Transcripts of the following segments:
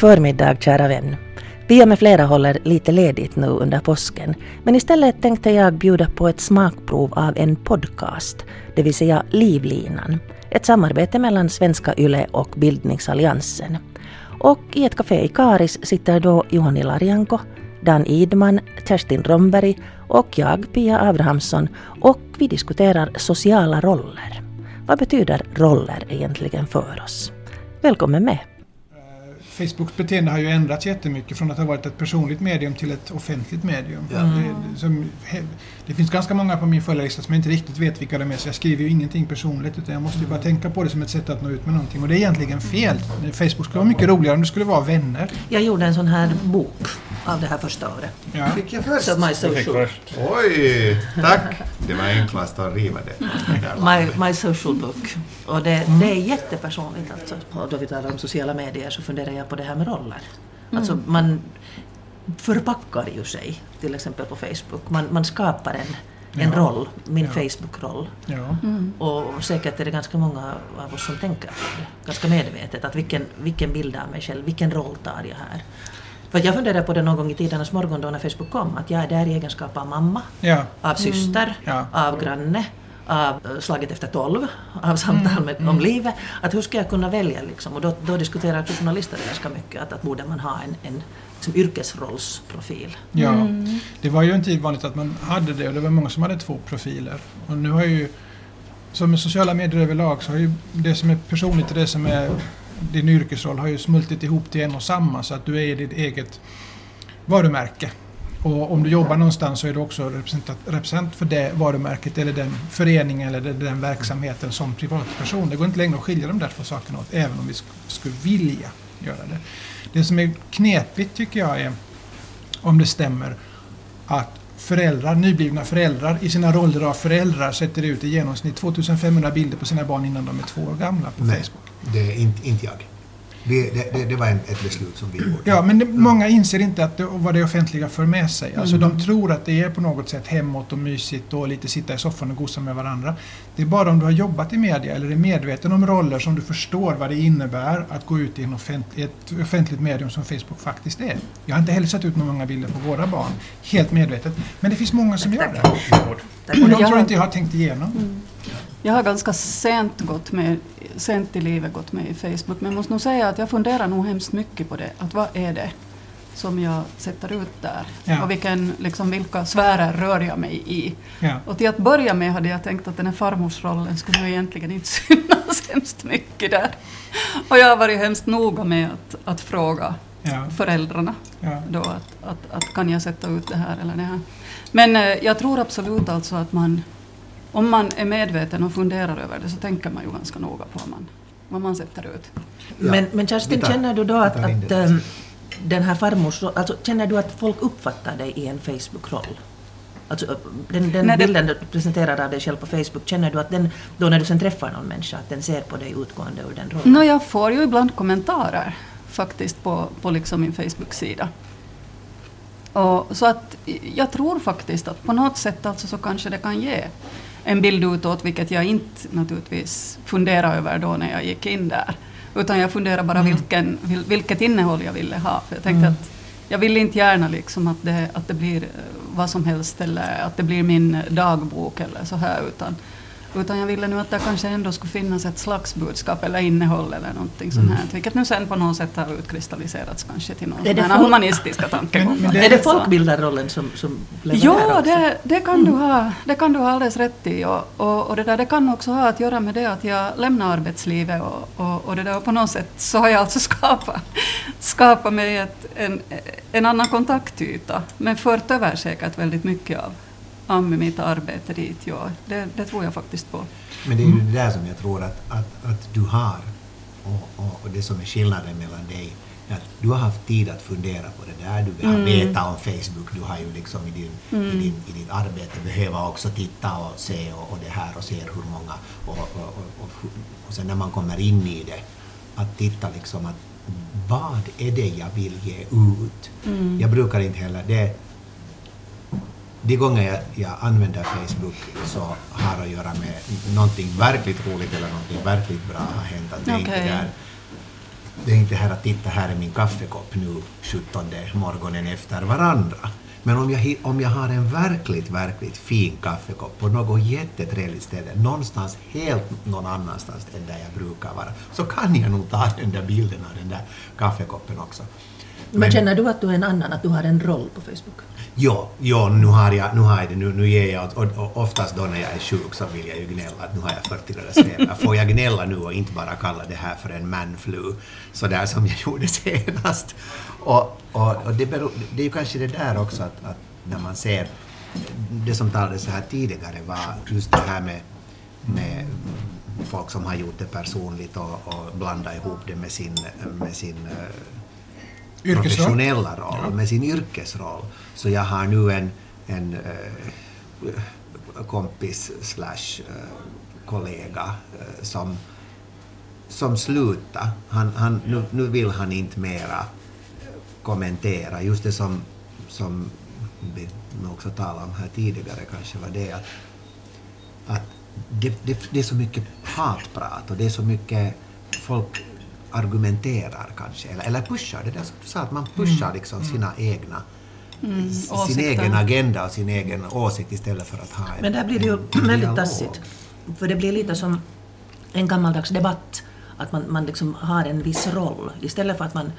God förmiddag kära vän. Vi med flera håller lite ledigt nu under påsken, men istället tänkte jag bjuda på ett smakprov av en podcast, det vill säga Livlinan. Ett samarbete mellan Svenska Yle och Bildningsalliansen. Och i ett café i Karis sitter då Juhani Larjanko, Dan Idman, Kerstin Romberg och jag, Pia Abrahamsson, och vi diskuterar sociala roller. Vad betyder roller egentligen för oss? Välkommen med! Facebooks beteende har ju ändrats jättemycket från att ha varit ett personligt medium till ett offentligt medium. Ja. Det, som, det finns ganska många på min följarlista som jag inte riktigt vet vilka de är, så jag skriver ju ingenting personligt utan jag måste ju bara tänka på det som ett sätt att nå ut med någonting. Och det är egentligen fel. Facebook skulle vara mycket roligare om det skulle vara vänner. Jag gjorde en sån här bok av det här första året. Ja. Fick jag först? Så My Social, Oj, tack! Det var enklast att riva det. My, my social Book. Och det, det är jättepersonligt alltså. Och då vi talar om sociala medier så funderar jag på det här med roller. Alltså man förpackar ju sig, till exempel på Facebook. Man, man skapar en, en Ja. roll, min Ja. Facebook-roll. Ja. Och säkert är det ganska många av oss som tänker på det, ganska medvetet, att vilken, vilken bild av mig själv, vilken roll tar jag här? För jag funderade på det någon gång i tidernas morgon då när Facebook kom, att jag är där i egenskap av mamma, Ja. av syster, Ja. av granne, av eh, slaget efter tolv, av samtal med, om livet. Att hur ska jag kunna välja liksom? Och då, då diskuterar journalister ganska mycket att, att borde man ha en, en liksom yrkesrollsprofil. Ja, det var ju en tid vanligt att man hade det och det var många som hade två profiler. Och nu har ju, som med sociala medier överlag, så har ju det som är personligt och det som är din yrkesroll har ju smultit ihop till en och samma så att du är i ditt eget varumärke. Och om du jobbar någonstans så är du också representant, för det varumärket eller den föreningen eller den, verksamheten som privatperson. Det går inte längre att skilja de där två sakerna åt även om vi sk- skulle vilja göra det. Det som är knepigt tycker jag är om det stämmer, att föräldrar, nyblivna föräldrar i sina roller av föräldrar sätter ut i genomsnitt 2500 bilder på sina barn innan de är två år gamla på Nej, Facebook. det är inte, inte jag. Vi, det, det, det var en, ett beslut som vi gjorde. Ja, men det, många inser inte att det, vad det offentliga för med sig. Alltså de tror att det är på något sätt hemåt och mysigt och lite sitta i soffan och gosa med varandra. Det är bara om du har jobbat i media eller är medveten om roller som du förstår vad det innebär att gå ut i en offent, ett offentligt medium som Facebook faktiskt är. Jag har inte heller satt ut några många bilder på våra barn, helt medvetet. Men det finns många som gör det. Och de Jag- tror inte jag har tänkt igenom. Jag har ganska sent, gått med, sent i livet gått med i Facebook, men jag måste nog säga att jag funderar nog hemskt mycket på det. Att vad är det som jag sätter ut där? Ja. Och vilken, liksom, vilka sfärer rör jag mig i? Ja. Och till att börja med hade jag tänkt att den här farmorsrollen skulle ju egentligen inte synas hemskt mycket där. Och jag har varit hemskt noga med att, att fråga Ja. föräldrarna då att, att, att kan jag sätta ut det här eller det här. Men eh, jag tror absolut alltså att man, om man är medveten och funderar över det så tänker man ju ganska noga på vad man, vad man sätter ut. Ja, Men, men Kerstin, känner du då att, att det. ähm, den här farmors... Alltså, känner du att folk uppfattar dig i en Facebook-roll? Alltså, den, den Nej, det- bilden du presenterar av dig själv på Facebook, känner du att den, då när du sen träffar någon människa, att den ser på dig utgående ur den rollen? Nå, jag får ju ibland kommentarer faktiskt på, på liksom min Facebook-sida. Och, så att jag tror faktiskt att på något sätt alltså så kanske det kan ge en bild utåt, vilket jag inte naturligtvis funderade över då när jag gick in där. Utan jag funderade bara vilken, vil, vilket innehåll jag ville ha. För jag tänkte att jag vill inte gärna liksom att, det, att det blir eh, vad som helst eller att det blir min dagbok eller så här. Utan, utan jag ville nu att det kanske ändå skulle finnas ett slags budskap eller innehåll eller någonting sånt här. Vilket nu sen på något sätt har utkristalliserats kanske till någon sån här humanistiska tankegångar. Är det folkbildarrollen som, som Ja, det, det, kan du ha, det kan du ha alldeles rätt i. Och, och, och det, där, det kan också ha att göra med det att jag lämnar arbetslivet och, och, och det där, och på något sätt så har jag alltså skapat, skapat mig ett, en, en annan kontaktyta. Men fört över säkert väldigt mycket av, av mitt arbete dit. Ja, det, det tror jag faktiskt på. Men det är ju det där som jag tror att, att, att du har och, och, och det som är skillnaden mellan dig att du har haft tid att fundera på det där, du har vetat om Facebook, du har ju liksom i, din, i, din, i ditt arbete behöva också titta och se och, och det här och se hur många och, och, och, och, sen när man kommer in i det att titta liksom att vad är det jag vill ge ut? Jag brukar inte heller, det, de gånger jag, jag använder Facebook så har att göra med någonting verkligt roligt eller någonting verkligt bra har hänt. Att det är inte där det är inte här att titta, här är min kaffekopp nu 17 morgonen efter varandra. Men om jag, om jag har en verkligt, verkligt fin kaffekopp på något jättetrevligt ställe, någonstans helt någon annanstans än där jag brukar vara, så kan jag nog ta den där bilden av den där kaffekoppen också. Men känner du att du är en annan, att du har en roll på Facebook? Jo, jo nu har jag, nu har jag det, nu, nu ger jag, och, och oftast då när jag är sjuk så vill jag ju gnälla att nu har jag 40 graders feber. Får jag gnälla nu och inte bara kalla det här för en manflu, så där som jag gjorde senast. Och, och, och det, beror, det är ju kanske det där också att, att när man ser, det som talades så här tidigare var just det här med, med folk som har gjort det personligt och, och blandat ihop det med sin, med sin eh, Yrkesroll. professionella roll, med sin yrkesroll. Så jag har nu en, en eh, kompis slash eh, kollega eh, som, som slutar. Han, han, nu, nu vill han inte mera kommentera. Just det som, som vi också talade om här tidigare kanske var det att, att det, det, det är så mycket hatprat och det är så mycket folk argumenterar kanske, eller, eller pushar. Det där som du sa, att man pushar liksom sina egna s- sin åsikter. egen agenda och sin egen åsikt istället för att ha en Men där blir det ju väldigt tassigt. För det blir lite som en gammaldags debatt, att man, man liksom har en viss roll. Istället för att man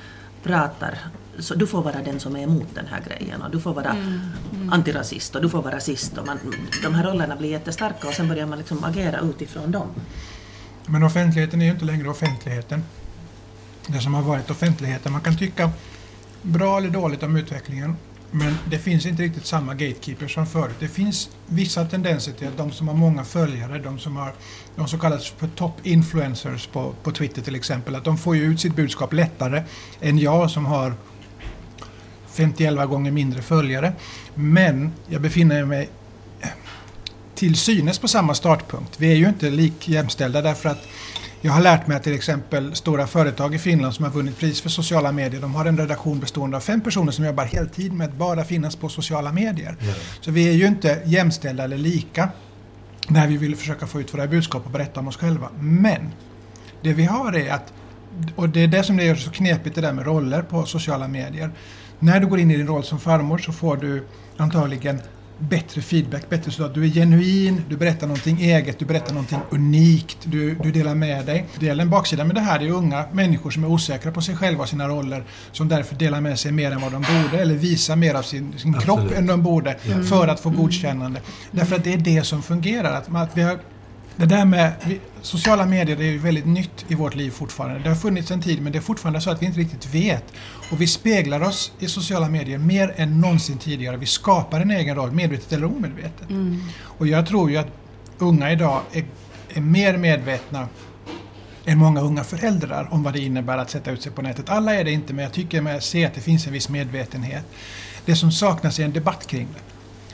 pratar, så du får vara den som är emot den här grejen och du får vara antirasist och du får vara rasist. Och man, de här rollerna blir jättestarka och sen börjar man liksom agera utifrån dem. Men offentligheten är ju inte längre offentligheten. Det som har varit offentligheten. Man kan tycka bra eller dåligt om utvecklingen. Men det finns inte riktigt samma gatekeeper som förut. Det finns vissa tendenser till att de som har många följare, de som, har, de som kallas för top influencers på, på Twitter till exempel, att de får ju ut sitt budskap lättare än jag som har 50-11 gånger mindre följare. Men jag befinner mig till synes på samma startpunkt. Vi är ju inte lik jämställda därför att jag har lärt mig att till exempel stora företag i Finland som har vunnit pris för sociala medier, de har en redaktion bestående av fem personer som jobbar heltid med att bara finnas på sociala medier. Ja. Så vi är ju inte jämställda eller lika när vi vill försöka få ut våra budskap och berätta om oss själva. Men det vi har är att, och det är det som det gör så knepigt det där med roller på sociala medier. När du går in i din roll som farmor så får du antagligen bättre feedback, bättre så att du är genuin, du berättar någonting eget, du berättar någonting unikt, du, du delar med dig. Delen baksidan med det här är unga människor som är osäkra på sig själva och sina roller som därför delar med sig mer än vad de borde eller visar mer av sin, sin kropp än de borde för att få godkännande. Därför att det är det som fungerar. Att, man- att vi har, det där med sociala medier det är ju väldigt nytt i vårt liv fortfarande. Det har funnits en tid men det är fortfarande så att vi inte riktigt vet. Och vi speglar oss i sociala medier mer än någonsin tidigare. Vi skapar en egen roll, medvetet eller omedvetet. Och jag tror ju att unga idag är, är mer medvetna än många unga föräldrar om vad det innebär att sätta ut sig på nätet. Alla är det inte, men jag tycker mig se att det finns en viss medvetenhet. Det som saknas är en debatt kring det.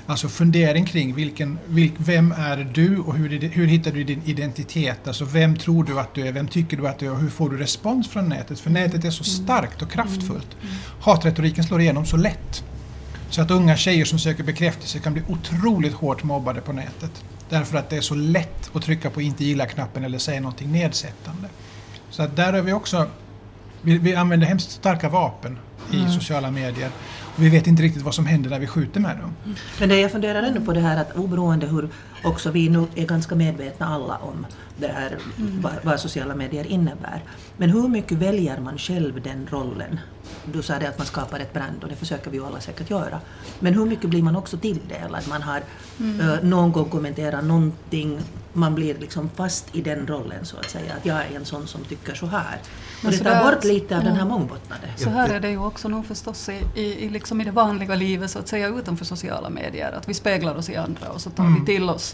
Alltså fundering kring vilken, vilk, vem är du och hur, hur hittar du din identitet? Alltså vem tror du att du är? Vem tycker du att du är? Och hur får du respons från nätet? För nätet är så starkt och kraftfullt. Hatretoriken slår igenom så lätt. Så att unga tjejer som söker bekräftelse kan bli otroligt hårt mobbade på nätet. Därför att det är så lätt att trycka på inte gilla-knappen eller säga någonting nedsättande. Så att där är vi också, vi, vi använder hemskt starka vapen i sociala medier. Vi vet inte riktigt vad som händer när vi skjuter med dem. Men det jag funderar ännu på det här att oberoende hur också vi nu är ganska medvetna alla om det här, vad, vad sociala medier innebär. Men hur mycket väljer man själv den rollen? Du sa det att man skapar ett brand och det försöker vi ju alla säkert göra. Men hur mycket blir man också tilldelad? Man har eh, någon gång kommenterat någonting, man blir liksom fast i den rollen så att säga. Att jag är en sån som tycker så här. Och det tar bort lite av den här mångbottnade. Så här är det ju också nog förstås i, i, i, liksom i det vanliga livet, så att säga utanför sociala medier. Att vi speglar oss i andra och så tar vi till oss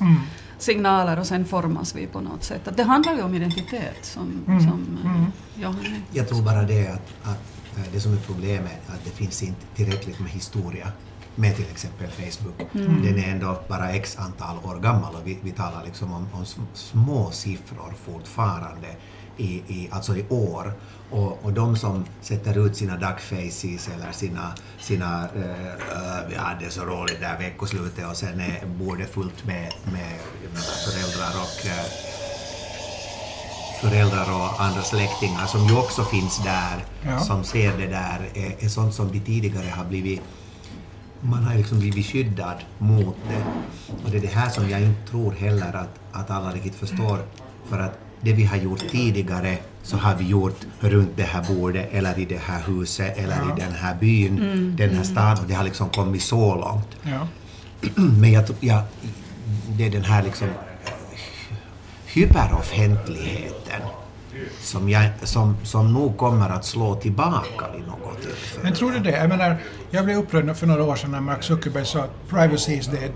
signaler och sen formas vi på något sätt. Att det handlar ju om identitet som, som eh, Johanne Jag tror bara det att, att eh, det som är problemet är att det finns inte tillräckligt med historia med till exempel Facebook. Den är ändå bara x antal år gammal och vi, vi talar liksom om, om sm- små siffror fortfarande i, i, alltså i år. Och, och de som sätter ut sina duckfaces eller sina, sina eh, vi hade så roligt där veckoslutet och sen är bordet fullt med, med föräldrar och eh, föräldrar och andra släktingar som ju också finns där, Ja. som ser det där, är, är sånt som de tidigare har blivit man har liksom blivit skyddad mot det. Och det är det här som jag inte tror heller att, att alla riktigt förstår. För att det vi har gjort tidigare så har vi gjort runt det här bordet eller i det här huset eller i den här byn, den här staden. Och det har liksom kommit så långt. Ja. Men jag, jag, det är den här liksom hyperoffentligheten som, jag, som, som nog kommer att slå tillbaka vid något tillfälle. Men tror du det? Jag menar, jag blev upprörd för några år sedan när Mark Zuckerberg sa att privacy is dead.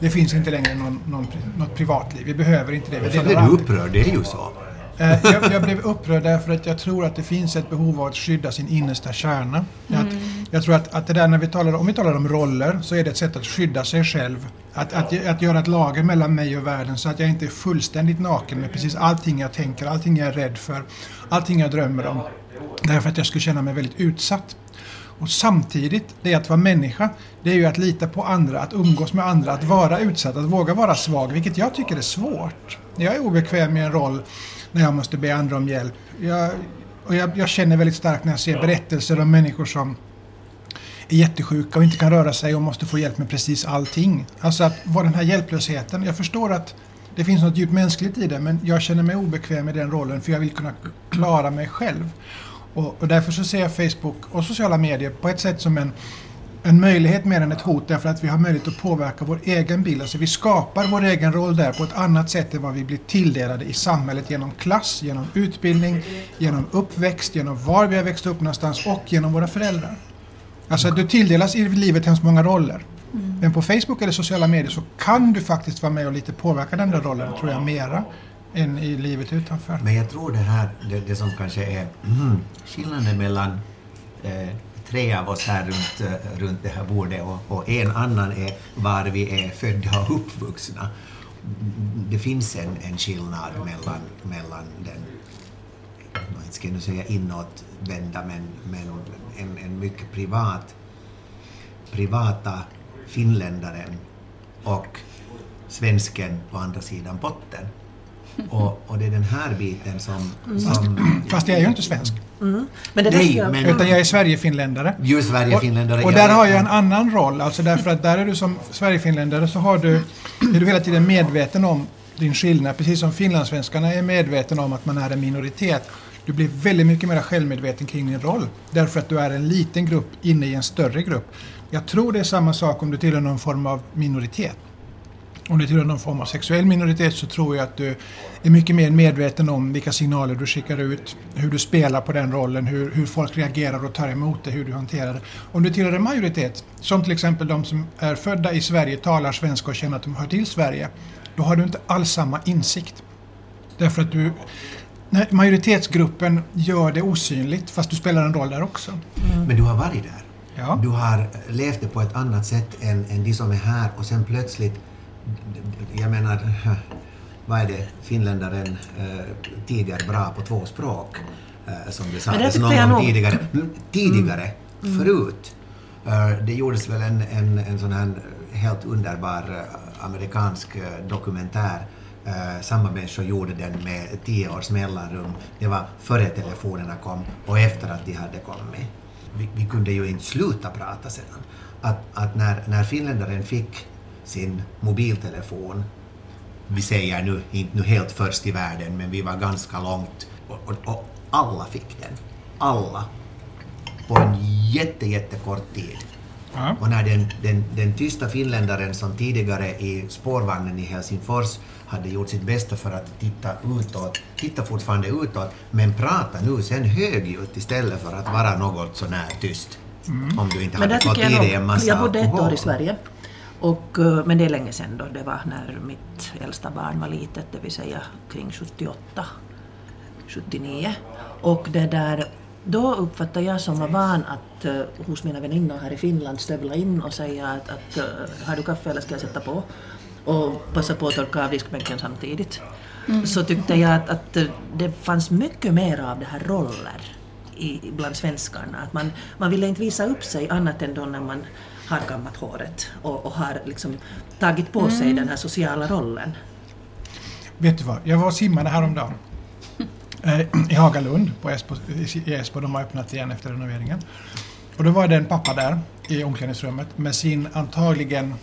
Det finns inte längre någon, någon, något privatliv. Vi behöver inte det. Varför blir du upprörd? Det är ju så. Eh, jag, jag blev upprörd därför att jag tror att det finns ett behov av att skydda sin innersta kärna. Att, jag tror att, att det där när vi talar, om vi talar om roller så är det ett sätt att skydda sig själv. Att, att, att göra ett lager mellan mig och världen så att jag inte är fullständigt naken med precis allting jag tänker, allting jag är rädd för, allting jag drömmer om. Därför att jag skulle känna mig väldigt utsatt. Och samtidigt, det att vara människa, det är ju att lita på andra, att umgås med andra, att vara utsatt, att våga vara svag, vilket jag tycker är svårt. Jag är obekväm i en roll när jag måste be andra om hjälp. Jag, och jag, jag känner väldigt starkt när jag ser berättelser om människor som är jättesjuka och inte kan röra sig och måste få hjälp med precis allting. Alltså att vara den här hjälplösheten. Jag förstår att det finns något djupt mänskligt i det men jag känner mig obekväm i den rollen för jag vill kunna klara mig själv. Och, och därför så ser jag Facebook och sociala medier på ett sätt som en, en möjlighet mer än ett hot därför att vi har möjlighet att påverka vår egen bild. Alltså vi skapar vår egen roll där på ett annat sätt än vad vi blir tilldelade i samhället genom klass, genom utbildning, genom uppväxt, genom var vi har växt upp någonstans och genom våra föräldrar. Alltså att du tilldelas i livet hemskt många roller. Men på Facebook eller sociala medier så kan du faktiskt vara med och lite påverka den där rollen, tror jag, mera än i livet utanför. Men jag tror det här, det, det som kanske är mm, skillnaden mellan eh, tre av oss här runt, eh, runt det här bordet och, och en annan är var vi är födda och uppvuxna. Det finns en, en skillnad mellan, mellan den, jag ska nu säga inåtvända, men, men en, en mycket privat, privata finländaren och svensken på andra sidan botten. Och, och det är den här biten som... som Fast jag är ju inte svensk. Mm. Men Nej, jag- men- Utan jag är Sverigefinländare. ju Sverige-finländare... Och jag där har jag en annan roll, alltså därför att där är du som Sverigefinländare så har du, är du hela tiden medveten om din skillnad, precis som finlandssvenskarna är medveten om att man är en minoritet. Du blir väldigt mycket mer självmedveten kring din roll, därför att du är en liten grupp inne i en större grupp. Jag tror det är samma sak om du tillhör någon form av minoritet. Om du tillhör någon form av sexuell minoritet så tror jag att du är mycket mer medveten om vilka signaler du skickar ut, hur du spelar på den rollen, hur, hur folk reagerar och tar emot det, hur du hanterar det. Om du tillhör en majoritet, som till exempel de som är födda i Sverige, talar svenska och känner att de hör till Sverige, då har du inte alls samma insikt. Därför att du, när majoritetsgruppen gör det osynligt, fast du spelar en roll där också. Men du har varit där. Ja. Du har levt det på ett annat sätt än, än de som är här och sen plötsligt, jag menar, vad är det, finländaren äh, tiger bra på två språk, äh, som det sades någon gång nog. tidigare. Mm, tidigare, förut. Äh, det gjordes väl en, en, en sån här helt underbar äh, amerikansk äh, dokumentär Eh, samma människor gjorde den med tio års mellanrum. Det var före telefonerna kom och efter att de hade kommit. Vi, vi kunde ju inte sluta prata sedan. Att, att när, när finländaren fick sin mobiltelefon, vi säger nu, inte nu helt först i världen, men vi var ganska långt, och, och, och alla fick den. Alla. På en jätte, jättekort tid. Ja. Och när den, den, den tysta finländaren som tidigare i spårvagnen i Helsingfors hade gjort sitt bästa för att titta utåt, titta fortfarande utåt, men prata nu sen högljutt istället för att vara något sånär tyst. Om du inte Men hade fått i jag dig en massa jag bodde ett år i Sverige. Och, eh, men det är länge sedan då, det var när mitt äldsta barn var litet, det vill säga kring 78, 79. Och det där, då uppfattade jag som var van att uh, hos mina väninnor här i Finland stövla in och säga att, att eh, har du kaffe eller ska jag sätta på? Och passa på att torka av diskbänken samtidigt. Så tyckte jag att, att eh, det fanns mycket mer av det här roller i, bland svenskarna. Att man, man ville inte visa upp sig annat än då när man har kammat håret och, och har liksom tagit på sig den här sociala rollen. Vet du vad, jag var och simmade häromdagen. Eh, i Hagalund på Esbo, i Esbo. De har öppnat igen efter renoveringen. Och då var det en pappa där i omklädningsrummet med sin antagligen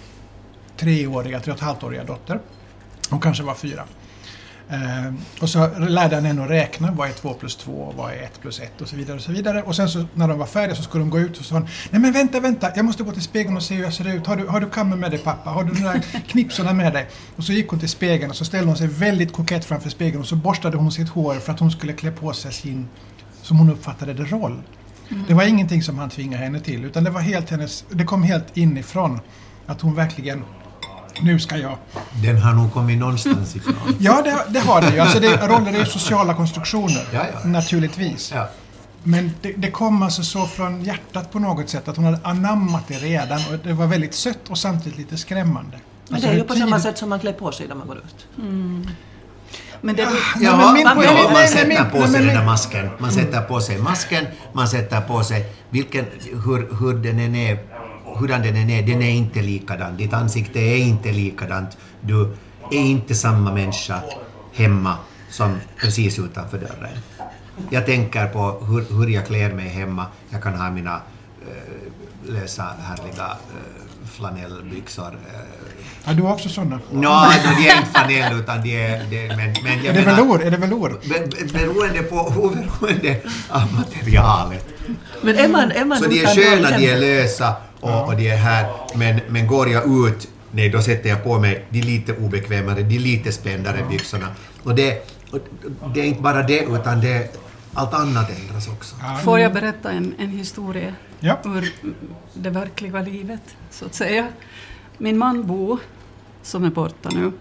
treåriga, tre och ett halvt åriga dotter. Hon kanske var fyra. Eh, och så lärde han henne att räkna. Vad är 2 plus 2? Vad är 1 plus 1? Och så vidare. Och så vidare. Och sen så, när de var färdiga så skulle de gå ut och så sa han Nej men vänta, vänta! Jag måste gå till spegeln och se hur jag ser ut. Har du, har du kammen med dig pappa? Har du de där knipsarna med dig? Och så gick hon till spegeln och så ställde hon sig väldigt kokett framför spegeln och så borstade hon sitt hår för att hon skulle klä på sig sin, som hon uppfattade det, roll. Mm. Det var ingenting som han tvingade henne till utan det var helt hennes, det kom helt inifrån. Att hon verkligen nu ska jag... Den har nog kommit någonstans ifrån. ja, det, det har den ju. Alltså det, roller är ju sociala konstruktioner, Ja, ja. naturligtvis. Ja. Men det, det kom alltså så från hjärtat på något sätt, att hon hade anammat det redan och det var väldigt sött och samtidigt lite skrämmande. Men Alltså det är ju på samma tidigt- sätt som man klär på sig när man går ut. Men det, Ja, man sätter min- på sig den där masken. Man sätter på sig masken, man sätter på sig vilken, hur, hur den än är, hurdan den än är, den är inte likadan. Ditt ansikte är inte likadant. Du är inte samma människa hemma som precis utanför dörren. Jag tänker på hur, hur jag klär mig hemma. Jag kan ha mina eh, lösa, härliga eh, flanellbyxor. eh, Ja, du har också sådana. Nå, de är inte flanell utan de är... De, men, men jag Är det menar- velour? Är det velour? Be- be- Beroende på oberoende av materialet. Men är man, är man Så de är sköna, de är hemma- lösa och, och de är här. Men, men går jag ut, nej då sätter jag på mig de lite obekvämare, de lite spändare byxorna. Och det, och det är inte bara det utan det, allt annat ändras också. Får jag berätta en, en historia Ja. ur det verkliga livet, så att säga. Min man Bo, som är borta nu,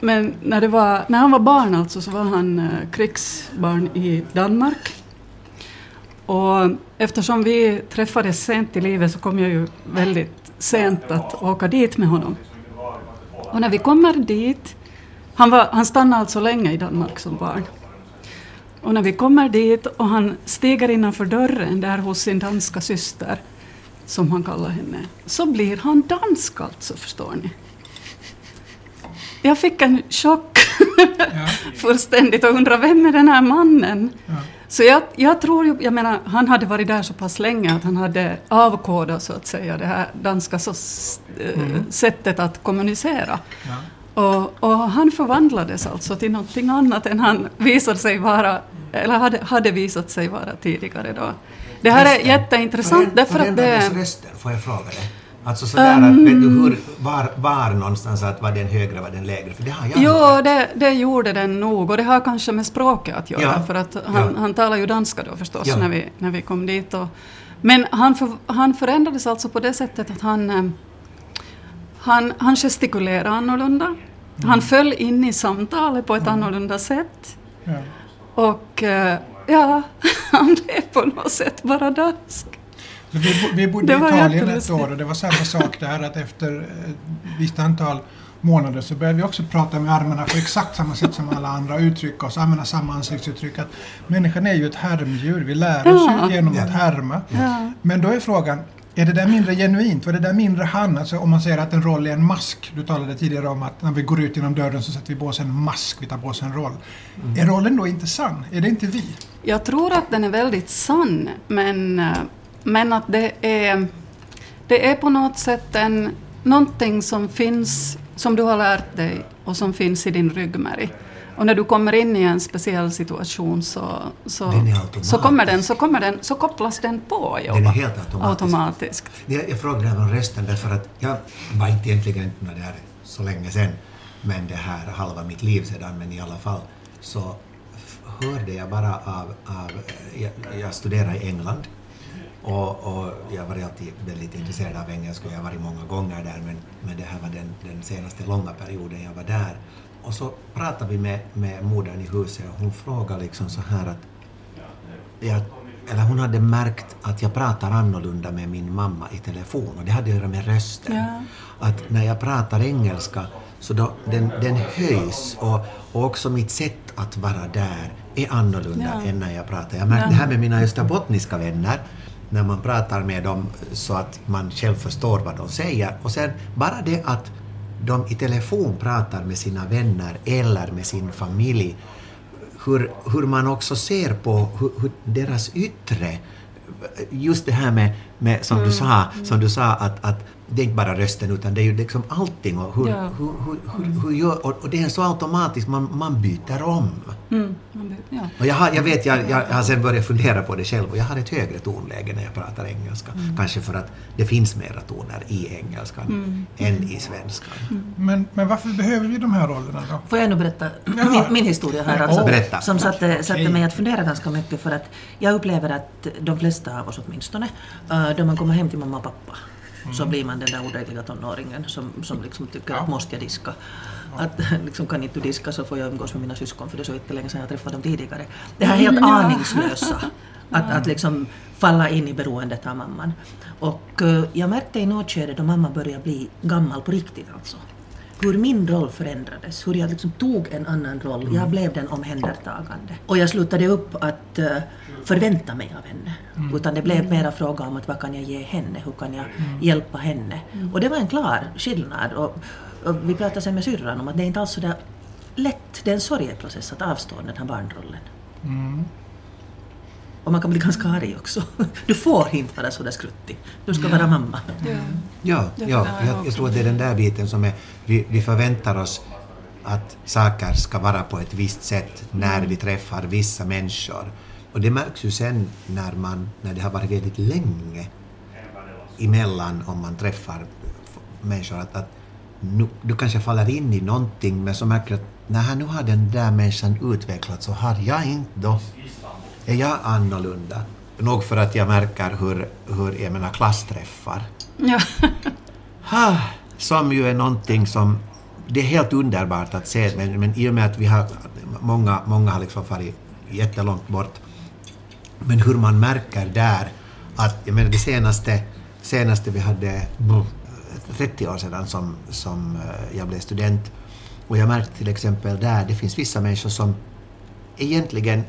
men när, det var, när han var barn alltså, så var han eh, krigsbarn i Danmark. Och eftersom vi träffades sent i livet så kom jag ju väldigt sent att åka dit med honom. Och när vi kommer dit, han, var, han stannade alltså länge i Danmark som barn. Och när vi kommer dit och han stiger innanför dörren där hos sin danska syster, som han kallar henne, så blir han dansk alltså, förstår ni. Jag fick en chock Ja. fullständigt och undrade vem är den här mannen? Ja. Så jag, jag tror jag menar, han hade varit där så pass länge att han hade avkodat så att säga det här danska så, eh, sättet att kommunicera. Ja. Och, och han förvandlades alltså till någonting annat än han visade sig vara, eller hade, hade visat sig vara tidigare då. Det här är jätteintressant därför att förändrades det... rösten, får jag fråga dig? Alltså sådär att, vet du hur, var, var någonstans att var den högre, var den lägre? För det har jag Jo, det, det gjorde den nog och det har kanske med språket att göra Ja. för att han, Ja. han talar ju danska då förstås Ja. när, vi, när vi kom dit. Och, men han, för, han förändrades alltså på det sättet att han, eh, han, han gestikulerade annorlunda. Mm. Han föll in i samtalet på ett annorlunda sätt. Ja. Och eh, ja, han blev på något sätt bara dansk. Vi, vi bodde i Italien ett år och det var samma sak där att efter ett visst antal månader så började vi också prata med armarna på exakt samma sätt som alla andra uttrycka oss, använda samma ansiktsuttryck. Att människan är ju ett härmdjur, vi lär oss Ja. ju genom Ja. att härma. Ja. Men då är frågan, är det där mindre genuint? Var det där mindre han? Alltså om man säger att en roll är en mask. Du talade tidigare om att när vi går ut genom dörren så sätter vi på oss en mask, vi tar på oss en roll. Är rollen då inte sann? Är det inte vi? Jag tror att den är väldigt sann, men, eh, men att det är, det är på något sätt en, någonting som finns, som du har lärt dig och som finns i din ryggmärg. Och när du kommer in i en speciell situation så, så, så, kommer den, så, kommer den, så kopplas den på. Jobba, Den är helt automatisk. automatiskt. Jag, jag frågade om rösten därför att jag var inte egentligen när det här är så länge sedan, men det här halva mitt liv sedan, men i alla fall, så hörde jag bara av, av jag, jag studerade i England och, och jag var alltid väldigt intresserad av engelska och jag har varit många gånger där men, men det här var den, den senaste långa perioden jag var där. Och så pratade vi med, med modern i huset och hon frågade liksom så här att jag, eller hon hade märkt att jag pratar annorlunda med min mamma i telefon och det hade att göra med rösten. Ja. Att när jag pratar engelska så då, den, den höjs och, och också mitt sätt att vara där är annorlunda Ja. än när jag pratar. Jag märkte Ja. det här med mina österbottniska vänner när man pratar med dem så att man själv förstår vad de säger. Och sen bara det att de i telefon pratar med sina vänner eller med sin familj hur, hur man också ser på hur, hur deras yttre just det här med, med som, du sa, som du sa att, att det är inte bara rösten utan det är ju liksom allting och hur, Ja. hur, hur, hur, hur gör, och, och det är så automatiskt, man, man byter om. Mm. man Ja. Och jag, har, jag vet, jag, jag har sen börjat fundera på det själv och jag har ett högre tonläge när jag pratar engelska. Kanske för att det finns mera toner i engelskan än i svenskan. Men, men varför behöver vi de här rollerna då? Får jag nu berätta Ja. min, min historia här alltså, Åh, berätta. som satte, satte mig att fundera ganska mycket för att jag upplever att de flesta av oss åtminstone, uh, då man kommer hem till mamma och pappa så blir man den där odrägliga tonåringen som, som liksom tycker att måste jag diska. Att liksom, kan inte du diska så får jag umgås med mina syskon för det är så jättelänge sedan jag träffade dem tidigare. Det här helt aningslösa. Att, att liksom falla in i beroendet av mamman. Och eh, jag märkte i något skede då mamma började bli gammal på riktigt alltså hur min roll förändrades, hur jag liksom tog en annan roll. Jag blev den omhändertagande. Och jag slutade upp att eh, förvänta mig av henne. Utan det blev mera fråga om att vad kan jag ge henne, hur kan jag hjälpa henne. Och det var en klar skillnad. Och, och vi pratade sen med syrran om att det är inte alls så där lätt, det är en sorgeprocess att avstå den här barnrollen. Och man kan bli ganska arg också. Du får inte vara så där skruttig. Du ska vara mamma. Ja. Ja, ja jag jag, tror att det är den där biten som är, vi, vi förväntar oss att saker ska vara på ett visst sätt när vi träffar vissa människor. Och det märks ju sen när, man, när det har varit väldigt länge emellan om man träffar människor att, att nu, du kanske faller in i någonting men så märker du att när nu har den där människan utvecklats så har jag inte då. Är jag annorlunda? Nog för att jag märker hur, hur jag menar klassträffar Ja. Ha, som ju är någonting som det är helt underbart att se, men, men i och med att vi har många, många har liksom farit jättelångt bort. Men hur man märker där att, jag menar det senaste, senaste vi hade mm, 30 år sedan som, som eh, jag blev student och jag märkte till exempel där, det finns vissa människor som egentligen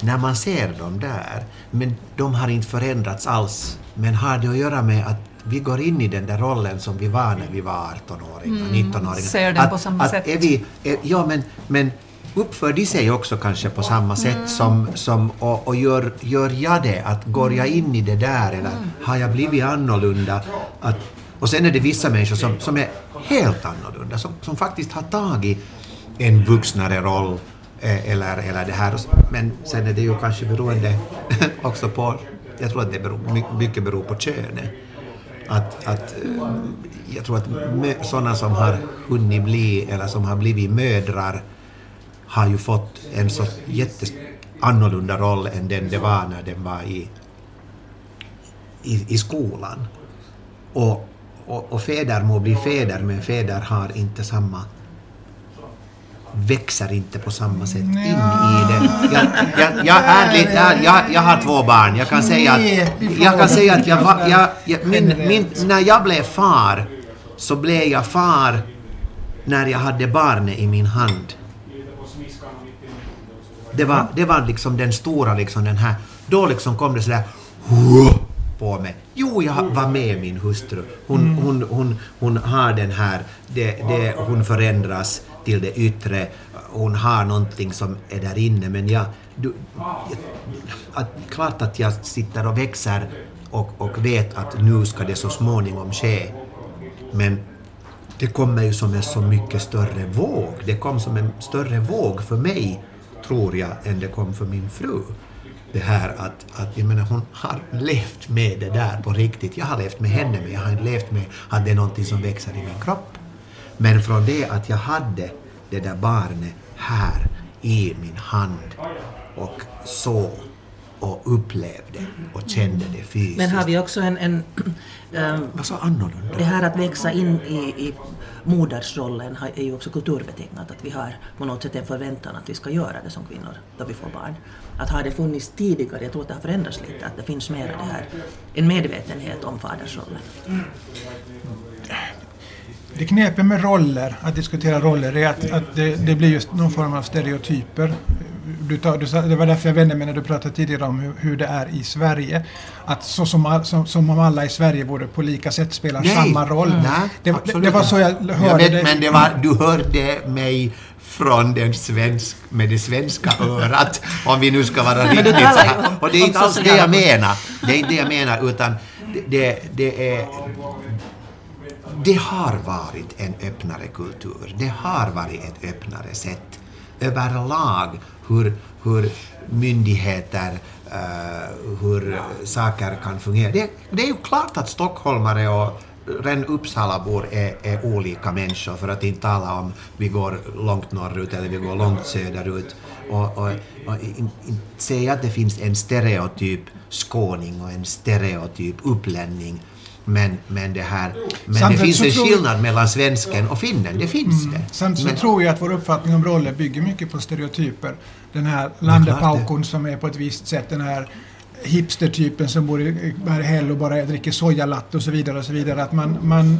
när man ser dem där, men de har inte förändrats alls. Men har det att göra med att vi går in i den där rollen som vi var när vi var 18-åringar, 19-åringar. ser den att, på samma att sätt. Är vi, är, ja, men, men uppför de sig också kanske på samma sätt som, som och, och gör, gör jag det? Att går jag in i det där eller har jag blivit annorlunda? Att, och sen är det vissa människor som, som är helt annorlunda, som, som faktiskt har tagit en vuxnare roll Eh, eller, eller det här. Men sen är det ju kanske beroende också på, jag tror att det beror, mycket beror på könet. Att, att, eh, jag tror att sådana som har hunnit bli eller som har blivit mödrar har ju fått en så jätteannorlunda roll än den det var när den var i, i, i skolan. Och, och, och fäder må bli fäder, men fäder har inte samma växer inte på samma sätt in i det. Jag, jag, jag, ärligt, jag, jag, jag har två barn. Jag kan säga att jag, kan säga att jag, var- jag, jag, min, min, när jag blev far så blev jag far när jag hade barnet i min hand. Det var, det var liksom den stora, liksom den här, då liksom kom det sådär på mig. Jo, jag var med min hustru. Hon, hon, hon, hon har den här, det, det, hon förändras till det yttre. Hon har någonting som är där inne, men jag, du, jag, att, klart att jag sitter och växer och, och vet att nu ska det så småningom ske. Men det kommer ju som en så mycket större våg. Det kom som en större våg för mig, tror jag, än det kom för min fru. Det här att, att jag menar, hon har levt med det där på riktigt. Jag har levt med henne, men jag har inte levt med att det är någonting som växer i min kropp. Men från det att jag hade det där barnet här i min hand och så och upplevde och kände det fysiskt. Men har vi också en, en Det var så annorlunda. Det här att växa in i, i modersrollen har- är ju också kulturbetingat. Att vi har på något sätt en förväntan att vi ska göra det som kvinnor då vi får barn. Att har det funnits tidigare, jag tror att det har förändrats lite, att det finns mer det här, en medvetenhet om fadersrollen. Det knepen med roller, att diskutera roller, är att, att det, det blir just någon form av stereotyper. Du tar, du, det var därför jag vände mig när du pratade tidigare om hur, hur det är i Sverige. Att så som, all, som, som om alla i Sverige borde på lika sätt spela Nej. samma roll. Nej, det, det, det var så jag hörde jag vet, det. Men det var, du hörde mig från den svensk, med det svenska örat, om vi nu ska vara riktigt så här. Och det är inte alls det jag menar. Det är inte det jag menar, utan det, det, det är... Det har varit en öppnare kultur. Det har varit ett öppnare sätt överlag hur, hur myndigheter, eh, hur saker kan fungera. Det, det är ju klart att stockholmare och ren Uppsalabor är, är olika människor, för att inte tala om vi går långt norrut eller vi går långt söderut. Och, och, och säga att det finns en stereotyp skåning och en stereotyp upplänning men, men, det, här, men det Samtidigt finns så en tror- skillnad mellan svensken och finnen, det finns det. Sen så Men- tror jag att vår uppfattning om roller bygger mycket på stereotyper. Den här landepaukon som är på ett visst sätt, den här hipstertypen som bor i Berghäll och bara dricker sojalatte och så vidare. och så vidare. Att man, man,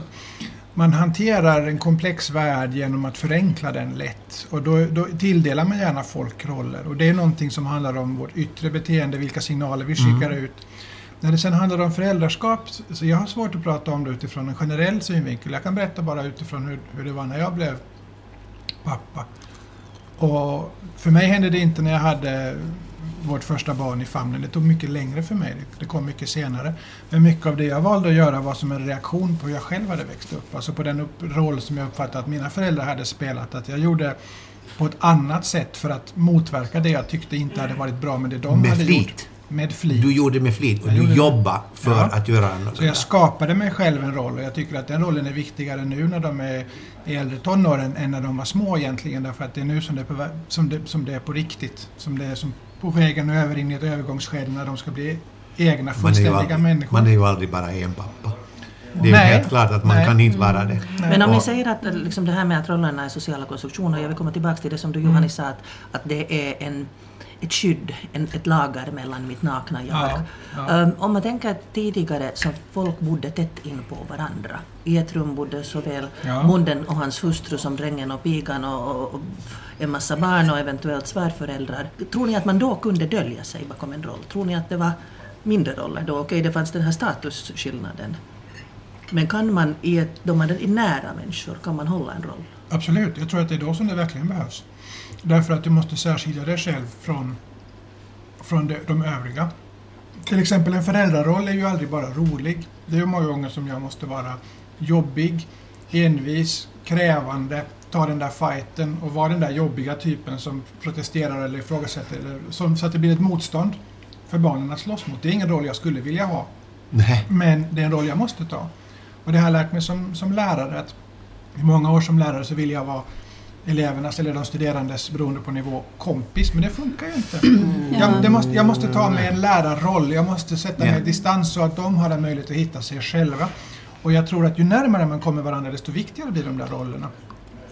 man hanterar en komplex värld genom att förenkla den lätt. Och då, då tilldelar man gärna folk roller. Och det är någonting som handlar om vårt yttre beteende, vilka signaler vi skickar Mm. ut. När det sen handlar om föräldraskap, så jag har svårt att prata om det utifrån en generell synvinkel. Jag kan berätta bara utifrån hur, hur det var när jag blev pappa. Och för mig hände det inte när jag hade vårt första barn i famnen. Det tog mycket längre för mig. Det- kom mycket senare. Men mycket av det jag valde att göra var som en reaktion på hur jag själv hade växt upp. Alltså på den roll som jag uppfattade att mina föräldrar hade spelat. Att jag gjorde på ett annat sätt för att motverka det jag tyckte inte hade varit bra med det de Med hade flit. gjort. Med flit. Du gjorde med flit och Jag du det. jobbade för Ja. att göra annorlunda. Så jag skapade mig själv en roll och jag tycker att den rollen är viktigare nu när de är i äldre tonåren än när de var små egentligen. Därför att det är nu som det är på, som det, som det är på riktigt. Som det är som på vägen över in i ett övergångsskede när de ska bli egna man, fullständiga aldrig, människor. man är ju aldrig bara en pappa. Det är ju Nej. helt klart att man Nej. kan inte vara det. Men om ni säger att liksom det här med att rollerna är sociala konstruktioner, jag vill komma tillbaka till det som du Johannes sa, att, att det är en, ett skydd, en, ett lager mellan mitt nakna jag. Ja, ja. Um, om man tänker tidigare så folk bodde tätt in på varandra. I ett rum bodde såväl Ja. bonden och hans hustru som drängen och pigan och, och, och en massa barn och eventuellt svärföräldrar. Tror ni att man då kunde dölja sig bakom en roll? Tror ni att det var mindre roller då? Okej, det fanns den här statusskillnaden. Men kan man, i ett, då man är nära människor, kan man hålla en roll? Absolut, jag tror att det är då som det verkligen behövs. Därför att du måste särskilja dig själv från, från de, de övriga. Till exempel en föräldraroll är ju aldrig bara rolig. Det är ju många gånger som jag måste vara jobbig, envis, krävande, ta den där fighten och vara den där jobbiga typen som protesterar eller ifrågasätter, eller, som, så att det blir ett motstånd för barnen att slåss mot. Det är ingen roll jag skulle vilja ha. Nej. Men det är en roll jag måste ta. Och det har jag lärt mig som, som lärare att i många år som lärare så vill jag vara elevernas eller de studerandes, beroende på nivå, kompis. Men det funkar ju inte. Jag, det måste, jag måste ta mig en lärarroll. Jag måste sätta mig i distans så att de har en möjlighet att hitta sig själva. Och jag tror att ju närmare man kommer varandra desto viktigare blir de där rollerna.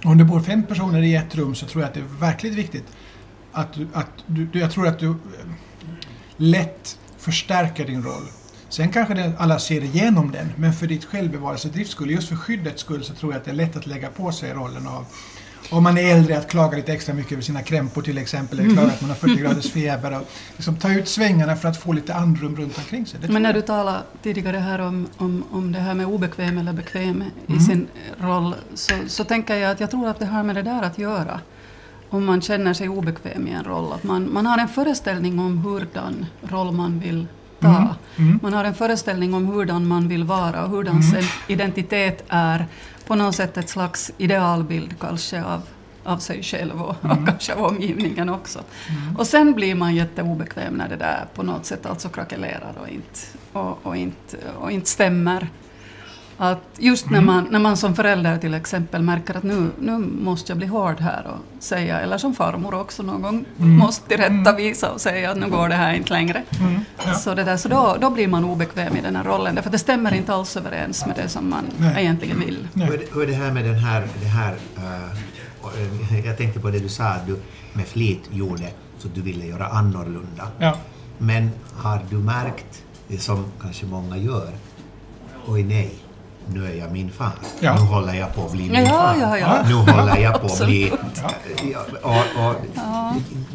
Om det bor fem personer i ett rum så tror jag att det är verkligt viktigt att, du, att du, jag tror att du eh, lätt förstärker din roll. Sen kanske det, alla ser igenom den, men för ditt självbevarelsedrifts skull, just för skyddets skull, så tror jag att det är lätt att lägga på sig rollen av om man är äldre att klaga lite extra mycket över sina krämpor till exempel, eller klaga att man har 40 graders feber och liksom ta ut svängarna för att få lite andrum runt omkring sig. Men när du talade tidigare här om, om, om det här med obekväm eller bekväm i Mm. sin roll, så, så tänker jag att jag tror att det har med det där att göra. Om man känner sig obekväm i en roll. Att man, man har en föreställning om hurdan roll man vill ta. Mm. Mm. Man har en föreställning om hurdan man vill vara och hurdan Mm. identitet är. På något sätt ett slags idealbild kanske av, av sig själv och, Mm. och kanske av omgivningen också. Och sen blir man jätteobekväm när det där på något sätt alltså krackelerar och inte, och, och inte, och inte stämmer. Att just när, man, när man som förälder till exempel märker att nu, nu måste jag bli hård här och säga, eller som farmor också någon gång, måste tillrättavisa och säga att nu går det här inte längre. Mm. Ja. Så, det där, så då, då blir man obekväm i den här rollen, därför att det stämmer inte alls överens med det som man Nej. egentligen vill. Hur, är det- hur är det här med den här... Det här eh, jag tänkte på det du sa att du med flit gjorde så du ville göra annorlunda. Ja. Men har du märkt det som kanske många gör? Oj nej, nu är jag min far. Ja. Nu håller jag på att bli min Ja, far. ja, ja. Nu håller jag på att bli... Ja, och, och,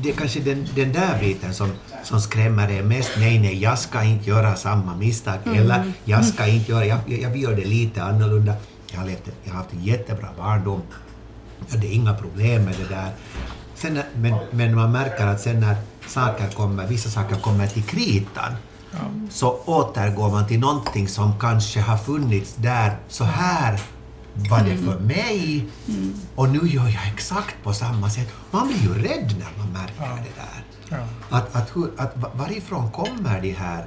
Det är kanske den, den där biten som, som skrämmer er mest. Nej, nej, jag ska inte göra samma misstag. Mm. Eller jag ska inte göra... Jag, jag, jag göra det lite annorlunda. Jag har, levt, jag har haft en jättebra barndom. Ja, det är inga problem med det där. Sen, men, men man märker att sen när saker kommer, vissa saker kommer till kritan så återgår man till någonting som kanske har funnits där. Så här var det för mig och nu gör jag exakt på samma sätt. Man blir ju rädd när man märker det där. Ja. Att, att, hur, att va- varifrån kommer de här...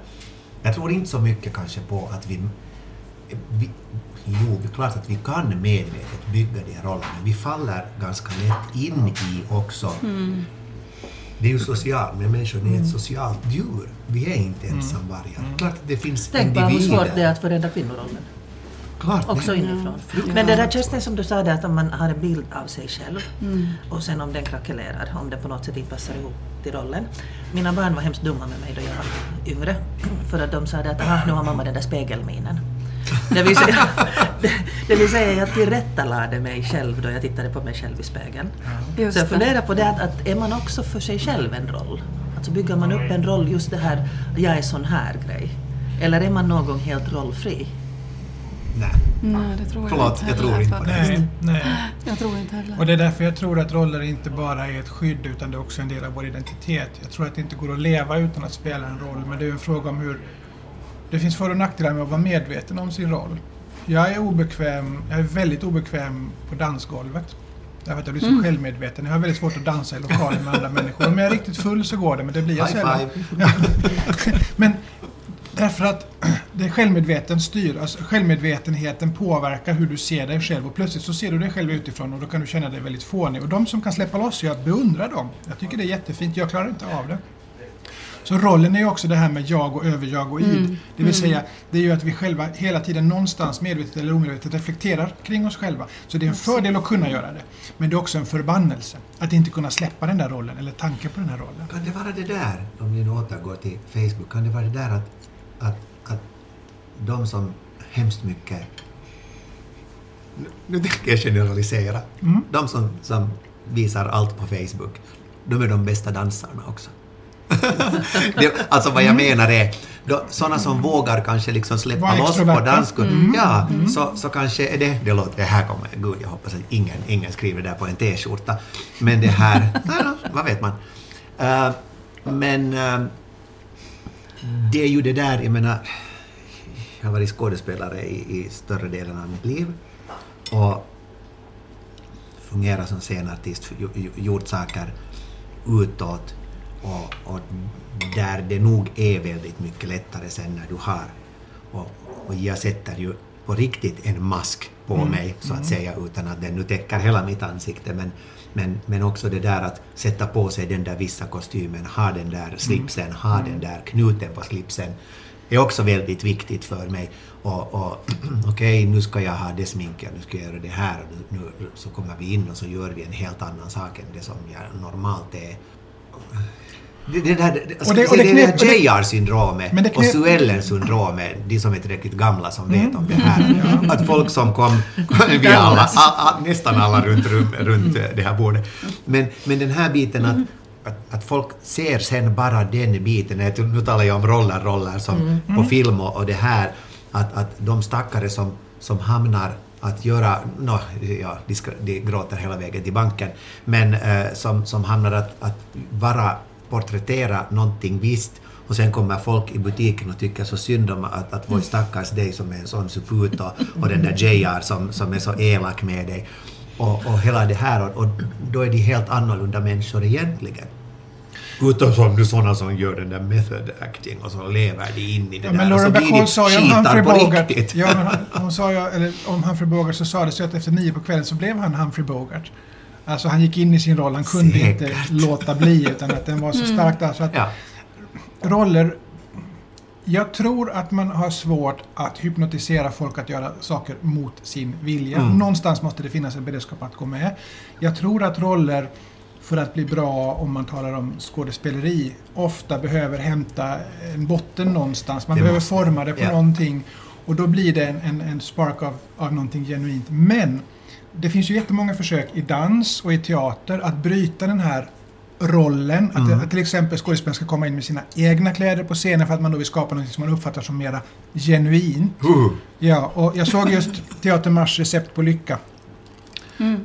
Jag tror inte så mycket kanske på att vi... vi jo, det är klart att vi kan medvetet bygga de här rollerna, men vi faller ganska lätt in i också... Det är ju socialt, men människan är ett socialt djur. Vi är inte ensamvargar. Klart att det finns Tänk bara hur individer. svårt det är att förändra kvinnorollen. Klart, Också det- inifrån. Men det där Kerstin som du sa det att om man har en bild av sig själv och sen om den krackelerar, om den på något sätt inte passar ihop till rollen. Mina barn var hemskt dumma med mig då jag var yngre. För att de sa det att aha, nu har mamma den där spegelminen. Det vill säga, det, vill säga jag tillrättalade mig själv då jag tittade på mig själv i spegeln. Just Så jag funderar på det att, att är man också för sig själv en roll? Alltså bygger man upp en roll, just det här jag är sån här grej. Eller är man någon gång helt rollfri? Nej. Nej, det tror jag Förlåt, inte jag tror inte på det. Nej, nej. Jag tror inte heller. Och det är därför jag tror att roller inte bara är ett skydd utan det är också en del av vår identitet. Jag tror att det inte går att leva utan att spela en roll men det är en fråga om hur... Det finns för och nackdelar med att vara medveten om sin roll. Jag är obekväm, jag är väldigt obekväm på dansgolvet. Därför att jag blir så självmedveten. Jag har väldigt svårt att dansa i lokaler med andra människor. Om jag är riktigt full så går det men det blir jag High sällan. five. Men därför att det är självmedveten styr, alltså självmedvetenheten påverkar hur du ser dig själv och plötsligt så ser du dig själv utifrån och då kan du känna dig väldigt fånig. Och de som kan släppa loss, jag beundrar dem. Jag tycker det är jättefint, jag klarar inte av det. Så rollen är ju också det här med jag och överjag och id. Det vill säga, det är ju att vi själva hela tiden någonstans medvetet eller omedvetet reflekterar kring oss själva. Så det är en fördel att kunna göra det. Men det är också en förbannelse att inte kunna släppa den där rollen eller tanken på den här rollen. Kan det vara det där, om vi nu återgår till Facebook, kan det vara det där att, att, att de som hemskt mycket... Nu tänker jag generalisera. Mm. De som, som visar allt på Facebook, de är de bästa dansarna också. Det, alltså vad jag menar är, då, sådana som vågar kanske liksom släppa Vara loss på dansgolvet, ja, så, så kanske är det, det låter, det här kommer, gud jag hoppas att ingen, ingen skriver det där på en t-skjorta, men det här, no, vad vet man. Eh, men eh, det är ju det där, jag menar, jag har varit skådespelare i, i större delen av mitt liv och fungerat som scenartist, gjort saker utåt och, och där det nog är väldigt mycket lättare sen när du har och, och jag sätter ju på riktigt en mask på mig så att säga utan att den nu täcker hela mitt ansikte. Men, men, men också det där att sätta på sig den där vissa kostymen, ha den där slipsen, ha den där knuten på slipsen är också väldigt viktigt för mig. Och, och okej, nu ska jag ha det sminket, nu ska jag göra det här nu så kommer vi in och så gör vi en helt annan sak än det som jag normalt är. Det, det, där, det, Och det- och det, det det, knep- och det- JR-syndromet och knep- Suellen-syndromet, de som är tillräckligt gamla som vet om det Mm. här. Att folk som kom, vi alla, a, a, nästan alla runt, runt, det här bordet. Men, men den här biten att, att, att folk ser sen bara den biten, nu talar jag om roller, roller som på film och, och det här, att, att de stackare som, som hamnar att göra, no, ja, de, ska, de gråter hela vägen till banken, men eh, som, som hamnar att, att vara, porträttera någonting visst och sen kommer folk i butiken och tycker så synd om att, att vår stackars dig som är en sån suput och, och den där JR som, som är så elak med dig och, och hela det här och, och då är de helt annorlunda människor egentligen. Utom som du sådana som gör den där method acting och så lever de in i det Ja, där men och så blir de sa ju om skitar Humphrey på Bogart. riktigt. Ja, men hon, hon sa ju, eller om Humphrey Bogart så sa det sig att efter nio på kvällen så blev han Humphrey Bogart. Alltså han gick in i sin roll, han kunde Säkert. inte låta bli utan att den var så stark där. Så att Ja. roller... Jag tror att man har svårt att hypnotisera folk att göra saker mot sin vilja. Mm. Någonstans måste det finnas en beredskap att gå med. Jag tror att roller, för att bli bra om man talar om skådespeleri, ofta behöver hämta en botten någonstans. Man Det behöver måste. forma det på Ja. någonting. Och då blir det en, en, en spark av, av någonting genuint. Men det finns ju jättemånga försök i dans och i teater att bryta den här rollen. Att, Mm. att till exempel skådespelare ska komma in med sina egna kläder på scenen för att man då vill skapa något som man uppfattar som mera genuint. Uh. Ja, och jag såg just Teater Mars recept på lycka.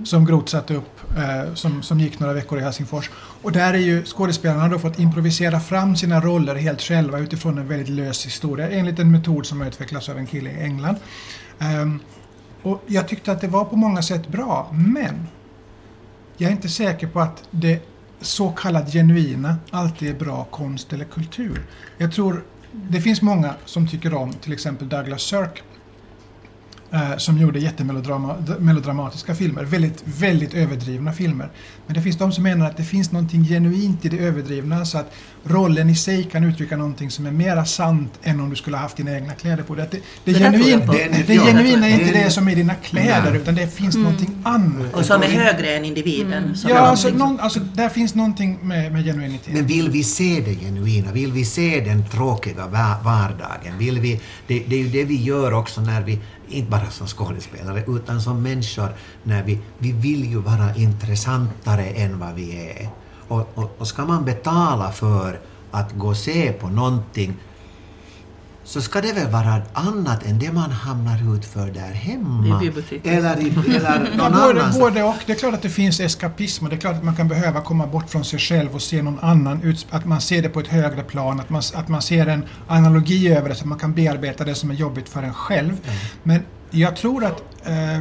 som Groth satte upp, eh, som, som gick några veckor i Helsingfors. Och där är ju skådespelarna då fått improvisera fram sina roller helt själva utifrån en väldigt lös historia enligt en metod som har utvecklats av en kille i England. Ehm, och jag tyckte att det var på många sätt bra, men jag är inte säker på att det så kallat genuina alltid är bra konst eller kultur. Jag tror det finns många som tycker om till exempel Douglas Sirk eh, som gjorde jättemelodramatiska filmer, väldigt, väldigt överdrivna filmer. Men det finns de som menar att det finns någonting genuint i det överdrivna så att rollen i sig kan uttrycka någonting som är mera sant än om du skulle ha haft dina egna kläder på dig. Det, det, det, genuin, det, Det- genuina är inte det- det som är dina kläder Nej. utan det finns någonting annat. Och som är högre än individen. som Ja, alltså, någon, alltså, där finns någonting med, med genuinitet. Men vill vi se det genuina? Vill vi se den tråkiga va- vardagen? Vill vi, det, det är ju det vi gör också när vi, inte bara som skådespelare, utan som människor, när vi, vi vill ju vara intressantare än vad vi är. Och, och, och ska man betala för att gå och se på någonting så ska det väl vara annat än det man hamnar ut för där hemma. I biblioteket. Eller, i, eller Ja, någon både, annanstans. både och. Det är klart att det finns eskapism och det är klart att man kan behöva komma bort från sig själv och se någon annan. Att man ser det på ett högre plan, att man, att man ser en analogi över det så att man kan bearbeta det som är jobbigt för en själv. Men jag tror att eh,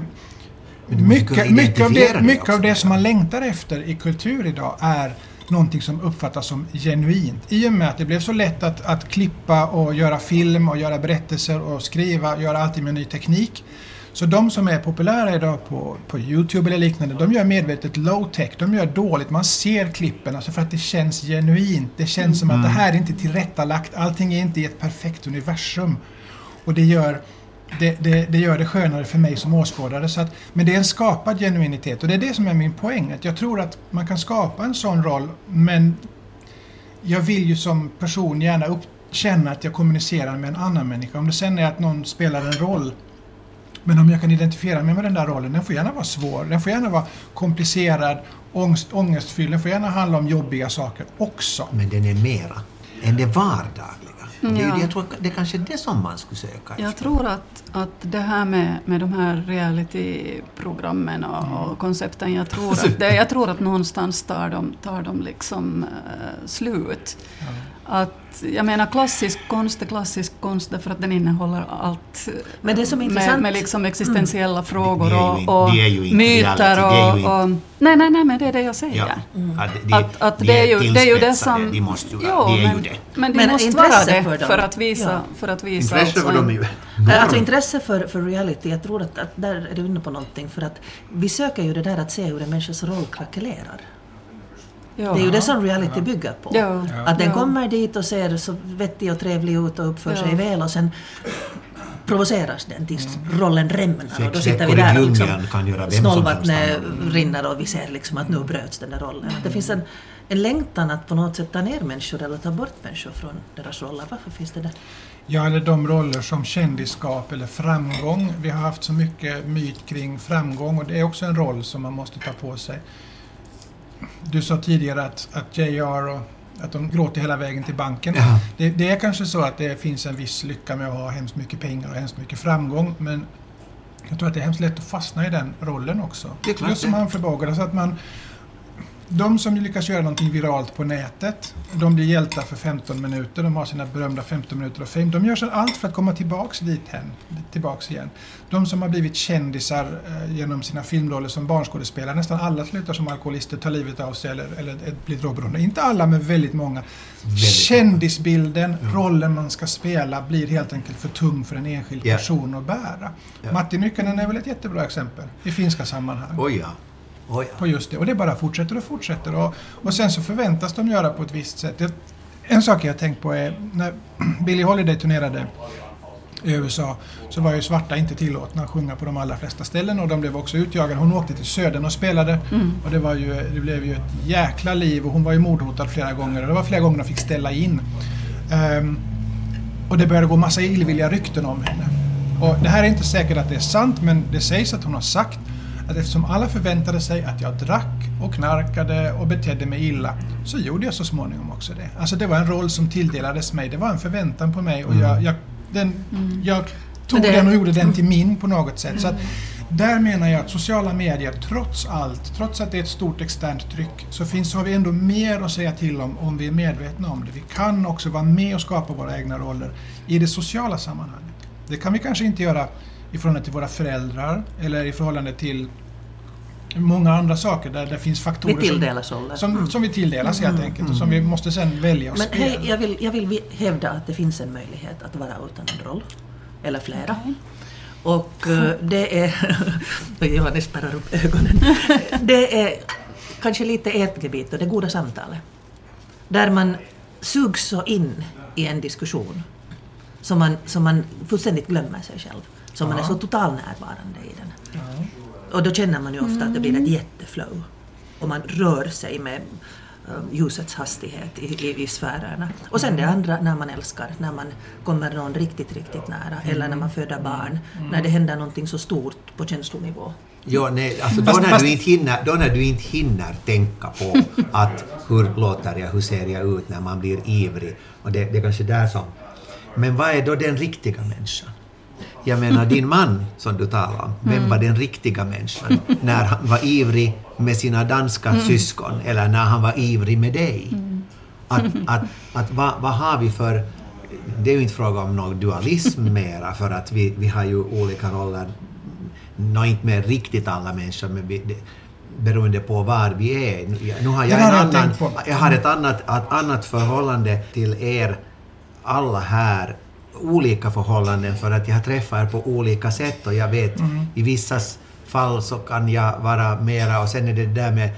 mycket, mycket, av det, det mycket också. av det som man längtar efter i kultur idag är någonting som uppfattas som genuint. I och med att det blev så lätt att, att klippa och göra film och göra berättelser och skriva, göra allting med ny teknik. Så de som är populära idag på, på Youtube eller liknande, de gör medvetet low-tech, de gör dåligt. Man ser klippen alltså för att det känns genuint. Det känns som att det här är inte tillrättalagt, allting är inte i ett perfekt universum. Och det gör det, det, det gör det skönare för mig som åskådare. Så att, men det är en skapad genuinitet och det är det som är min poäng. Att jag tror att man kan skapa en sån roll men jag vill ju som person gärna upp, känna att jag kommunicerar med en annan människa. Om det sen är att någon spelar en roll men om jag kan identifiera mig med den där rollen, den får gärna vara svår, den får gärna vara komplicerad, ångest, ångestfylld, den får gärna handla om jobbiga saker också. Men den är mera än det vardagliga. Och det, är ju Ja. jag tror, det är kanske det som man skulle söka Jag efter. tror att, att det här med, med de här realityprogrammen och, och koncepten, jag tror, att det, jag tror att någonstans tar de, tar de liksom eh, slut. Att, jag menar klassisk konst är klassisk konst därför att den innehåller allt Men det som är med, intressant- med liksom existentiella frågor Det är ju och, och det är ju inte myter. reality, det är ju Och, och, nej, nej, nej, men det är det jag säger. Ja, att de, Att, att de det, är ju, det är ju det som... De måste ju, Jo, de är men, ju det. Men de Men måste intresse vara det för för att visa, Ja. för att visa Intresse för dem är ju Alltså intresse för, för reality, jag tror att, att där är du inne på någonting för att vi söker ju det där att se hur en människas roll krackelerar. Ja. Det är ju det som reality bygger på. Ja. Att den Ja. kommer dit och ser så vettig och trevlig ut och uppför Ja. sig väl och sen provoceras den tills rollen rämnar och då sitter vi där liksom snålvattnet annorlunda. rinner och vi ser liksom att nu bröts den där rollen. Att det finns en, en längtan att på något sätt ta ner människor eller ta bort människor från deras roller. Varför finns det det? Ja, eller de roller som kändisskap eller framgång. Vi har haft så mycket myt kring framgång och det är också en roll som man måste ta på sig. Du sa tidigare att, att JR och att de gråter hela vägen till banken. Ja. Det, det är kanske så att det finns en viss lycka med att ha hemskt mycket pengar och hemskt mycket framgång men jag tror att det är hemskt lätt att fastna i den rollen också. Just som. Humphrey Bogart, alltså att man de som lyckas göra någonting viralt på nätet, de blir hjältar för 15 minuter, de har sina berömda 15 minuter av fame. De gör så allt för att komma tillbaks dit hen, tillbaks igen. De som har blivit kändisar eh, genom sina filmroller som barnskådespelare, nästan alla slutar som alkoholister, tar livet av sig eller, eller blir drogberoende. Inte alla, men väldigt många. Kändisbilden, rollen man ska spela, blir helt enkelt för tung för en enskild Ja. person att bära. Ja. Matti Nykänen är väl ett jättebra exempel i finska sammanhang Oj ja. Oj ja. på just det. Och det bara fortsätter och fortsätter. Och, och sen så förväntas de göra på ett visst sätt. Det, en sak jag har tänkt på är när Billie Holiday turnerade i USA så var ju svarta inte tillåtna att sjunga på de allra flesta ställen och de blev också utjagade. Hon åkte till Södern och spelade och det, var ju, det blev ju ett jäkla liv och hon var ju mordhotad flera gånger och det var flera gånger de fick ställa in. Ehm, och det började gå massa illvilliga rykten om henne. Och det här är inte säkert att det är sant men det sägs att hon har sagt att eftersom alla förväntade sig att jag drack och knarkade och betedde mig illa så gjorde jag så småningom också det. Alltså det var en roll som tilldelades mig, det var en förväntan på mig och jag, jag, den, jag tog det- den och gjorde den till min på något sätt. Så att Där menar jag att sociala medier, trots allt, trots att det är ett stort externt tryck, så finns, har vi ändå mer att säga till om om vi är medvetna om det. Vi kan också vara med och skapa våra egna roller i det sociala sammanhanget. Det kan vi kanske inte göra i förhållande till våra föräldrar eller i förhållande till många andra saker där det finns faktorer Vi tilldelas som, som, som vi tilldelas helt enkelt och som vi måste sen välja och Men spela. hej, jag vill, jag vill vi- hävda att det finns en möjlighet att vara utan en roll. Eller flera. Och eh, det är... Johannes spärrar upp ögonen. Det är kanske lite ert gebit och det goda samtalet. Där man sugs så in i en diskussion så man, så man fullständigt glömmer sig själv. Så man är så total närvarande i den. Och då känner man ju ofta att det blir ett jätteflow. Och man rör sig med um, ljusets hastighet i, i, i sfärerna. Och sen det andra när man älskar, när man kommer någon riktigt, riktigt nära. Eller när man föder barn. När det händer någonting så stort på känslonivå. Jo, nej, alltså då, när du inte hinner, då när du inte hinner tänka på att hur låter jag, hur ser jag ut när man blir ivrig. Och det, det är kanske där som... Men vad är då den riktiga människan? Jag menar din man som du talar om, vem var den riktiga människan? När han var ivrig med sina danska syskon eller när han var ivrig med dig? Att, att, att vad, vad har vi för... Det är ju inte fråga om någon dualism mera för att vi, vi har ju olika roller Nå, inte med riktigt alla människor, men vi, det, beroende på var vi är. Nu- har Det jag, har annan, jag har ett annat, ett annat förhållande till er alla här. Olika förhållanden för att jag har träffat er på olika sätt och jag vet Mm. i vissa fall så kan jag vara mera och sen är det där med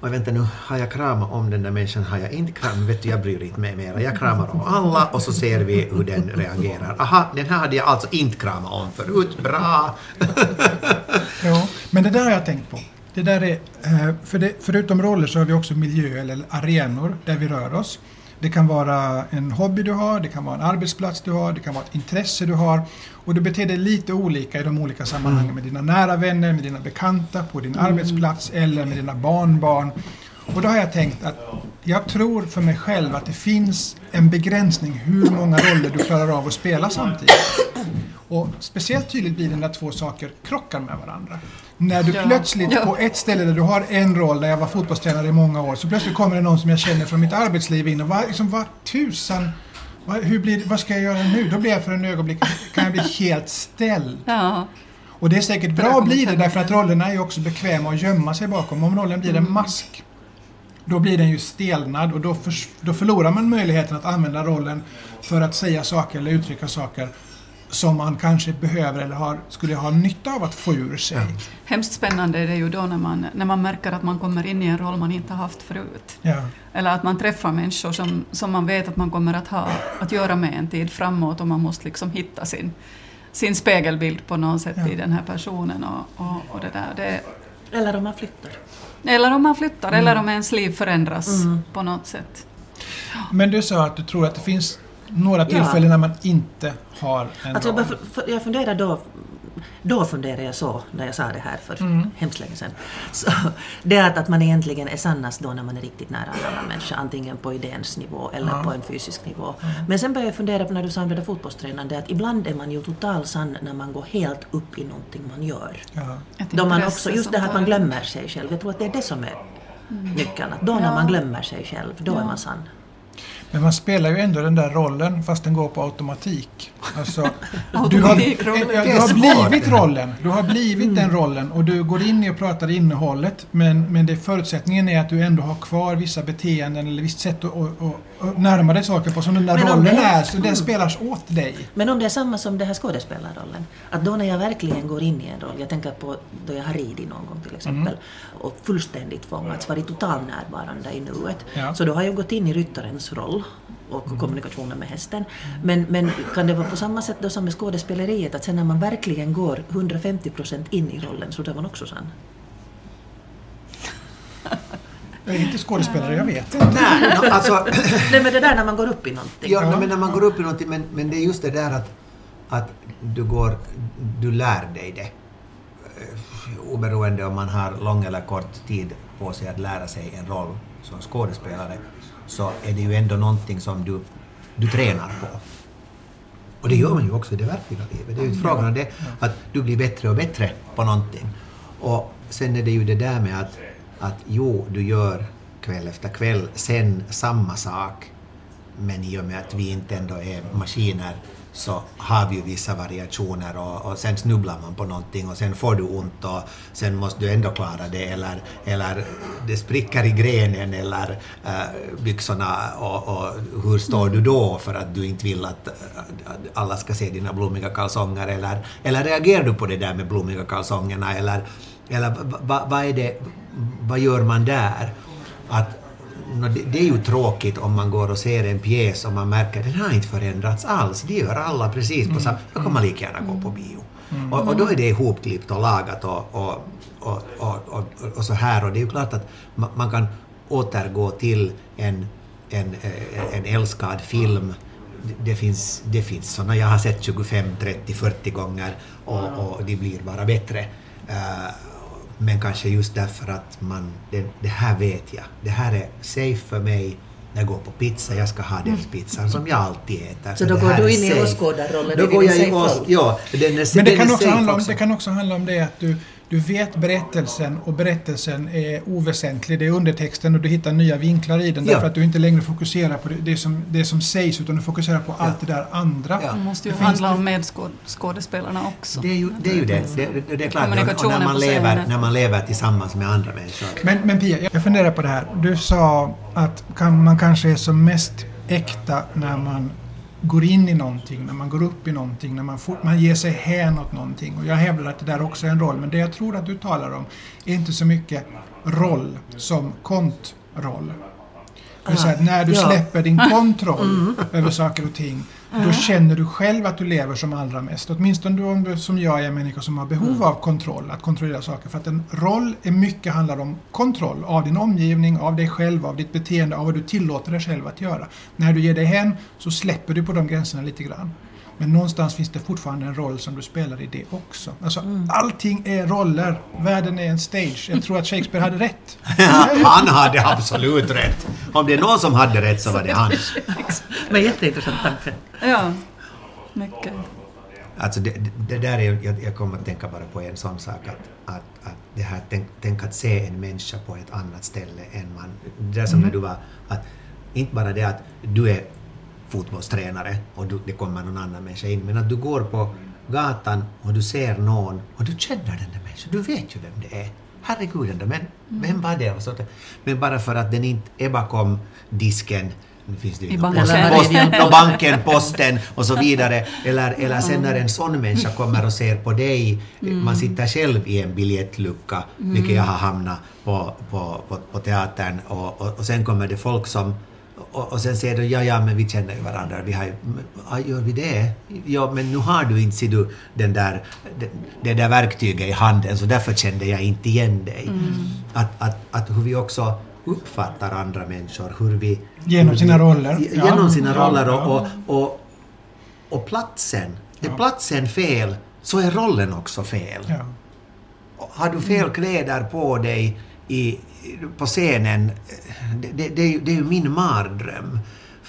Oj, vänta nu, har jag kramat om den där människan? Har jag inte kramat? Vet du, jag bryr inte mig mera. Jag kramar om alla och så ser vi hur den reagerar. Aha, den här hade jag alltså inte kramat om förut. Bra! Jo, men det där har jag tänkt på. Det där är, eh, för det, förutom roller så har vi också miljö eller arenor där vi rör oss. Det kan vara en hobby du har, det kan vara en arbetsplats du har, det kan vara ett intresse du har. Och du beter dig lite olika i de olika sammanhangen med dina nära vänner, med dina bekanta, på din arbetsplats eller med dina barnbarn. Och då har jag tänkt att jag tror för mig själv att det finns en begränsning hur många roller du klarar av att spela samtidigt. Och speciellt tydligt blir det när två saker krockar med varandra. När du Ja. plötsligt Ja. på ett ställe där du har en roll, där jag var fotbollstränare i många år, så plötsligt kommer det någon som jag känner från mitt arbetsliv in och vad, liksom, vad tusan, vad, hur blir, vad ska jag göra nu? Då blir jag för en ögonblick, kan jag bli helt ställd. Ja. Och det är säkert bra att bli det därför att rollerna är ju också bekväma att gömma sig bakom. Om rollen blir en mask då blir den ju stelnad och då, förs- då förlorar man möjligheten att använda rollen för att säga saker eller uttrycka saker som man kanske behöver eller har, skulle ha nytta av att få ur sig. Hemskt spännande är det ju då när man, när man märker att man kommer in i en roll man inte har haft förut. Ja. Eller att man träffar människor som, som man vet att man kommer att ha att göra med en tid framåt och man måste liksom hitta sin, sin spegelbild på något sätt Ja. i den här personen. Och, och, och det där. Det, Eller om man flyttar. eller om man flyttar, Mm. eller om ens liv förändras på något sätt. Men du sa att du tror att det finns några Ja. tillfällen när man inte har en Alltså jag, f- f- jag funderar då, då funderar jag så när jag sa det här för Mm. hemskt länge sedan. Så, det är att, att man egentligen är sannast då när man är riktigt nära en annan människa, antingen på idéns nivå eller Ja. på en fysisk nivå. Men sen började jag fundera på när du sa om det där fotbollstränande, att ibland är man ju total sann när man går helt upp i någonting man gör. Ja. Då man också, just det här att man glömmer sig själv. Jag tror att det är det som är nyckeln. Att då när Ja. man glömmer sig själv, då är Ja. man sann. Men man spelar ju ändå den där rollen fast den går på automatik. Alltså, du har, ja, Det du har blivit rollen. Du har blivit den rollen och du går in i och pratar innehållet men, men det förutsättningen är att du ändå har kvar vissa beteenden eller visst sätt att, att närma dig saker på som den där Men rollen det- är. Så den spelas åt dig. Men om det är samma som det här skådespelarrollen, att då när jag verkligen går in i en roll, jag tänker på då jag har ridit någon gång till exempel, och fullständigt fångats, varit total närvarande i nuet, Ja. så då har jag gått in i ryttarens roll och kommunikationen med hästen. Men, men kan det vara på samma sätt då som med skådespeleriet, att sen när man verkligen går 150% in i rollen så är man också sann? Jag är inte skådespelare, jag vet inte. Nej, no, alltså, Nej men det där när man går upp i någonting. ja, no, men när man går upp i någonting, men, men det är just det där att, att du, går, du lär dig det. Eh, Oberoende om man har lång eller kort tid på sig att lära sig en roll som skådespelare så är det ju ändå någonting som du, du tränar på. Och det gör man ju också i det verkliga livet. Det är ju frågan om det, att du blir bättre och bättre på någonting. Och sen är det ju det där med att, att jo, du gör kväll efter kväll sen samma sak, men i och med att vi inte ändå är maskiner så har vi ju vissa variationer och, och sen snubblar man på någonting och sen får du ont och sen måste du ändå klara det eller, eller det spricker i grenen eller uh, byxorna och, och hur står du då för att du inte vill att, att alla ska se dina blommiga kalsonger eller, eller reagerar du på det där med blommiga kalsongerna eller, eller vad va är det, vad gör man där? Att det är ju tråkigt om man går och ser en pjäs och man märker att den har inte förändrats alls. Det gör alla precis på samma... Då kan man lika gärna gå på bio. Mm. Och, och, då är det ihopklippt och lagat och, och, och, och, och, så här. Och det är ju klart att man kan återgå till en, en, en älskad film det finns, det finns sådana jag har sett 25, 30, 40 gånger och, och de blir bara bättre. Uh, men kanske just därför att man, det, det, här vet jag, det här är safe för mig, när jag går på pizza, jag ska ha den mm. pizzan som jag alltid äter. Så, så då går du in i åskådarrollen? Då går jag i ås, ja, den är, Men det kan, också handla om, det kan också handla om det att du du vet berättelsen och berättelsen är oväsentlig. Det är undertexten och du hittar nya vinklar i den ja. därför att du inte längre fokuserar på det, det, som, det som sägs utan du fokuserar på ja. allt det där andra. Ja. Det måste ju det handla om medskådespelarna också. Det är ju det. Är ju det. det, det är klart, och, och när, man lever, när man lever tillsammans med andra människor. Men, men Pia, jag funderar på det här. Du sa att kan, man kanske är som mest äkta när man går in i någonting, när man går upp i någonting, när man, får, man ger sig hän åt någonting. Och jag hävdar att det där också är en roll, men det jag tror att du talar om är inte så mycket roll som kontroll. Det vill säga att när du ja. släpper din kontroll mm. över saker och ting Mm. Då känner du själv att du lever som allra mest. Åtminstone om du som jag är en människa som har behov mm. av kontroll, att kontrollera saker. För att en roll är mycket handlar om kontroll av din omgivning, av dig själv, av ditt beteende, av vad du tillåter dig själv att göra. När du ger dig hem så släpper du på de gränserna lite grann. Men någonstans finns det fortfarande en roll som du spelar i det också. Alltså, mm. Allting är roller. Världen är en stage. Jag tror att Shakespeare hade rätt. han hade absolut rätt. Om det är någon som hade rätt så var det han. Men jätteintressant tanke. Ja, mycket. Alltså det, det där är, jag, jag kommer att tänka bara på en sån sak att, att, att det här, tänk, tänk, att se en människa på ett annat ställe än man... Det är som mm. när du var... Att, inte bara det att du är fotbollstränare och du, det kommer någon annan människa in. Men att du går på gatan och du ser någon och du känner den där människan, du vet ju vem det är. Herregud, men mm. vem var det? Och men bara för att den inte är bakom disken nu finns det ju banken. Posten, post, banken, posten och så vidare. Eller, eller sen när en sån människa kommer och ser på dig, mm. man sitter själv i en biljettlucka, mm. vilket jag har hamnat på, på, på, på teatern, och, och, och sen kommer det folk som och, och sen säger de ja, ja, men vi känner ju varandra. Vi har ju, gör vi det? Ja, men nu har du inte, ser du, den där, det, det där verktyget i handen, så därför kände jag inte igen dig. Mm. Att, att, att hur vi också uppfattar andra människor, hur vi... Genom sina roller. Genom ja. sina roller och, och, och, och platsen. Är platsen fel, så är rollen också fel. Ja. Har du fel kläder på dig i, på scenen, det, det, det, är, ju min mardröm.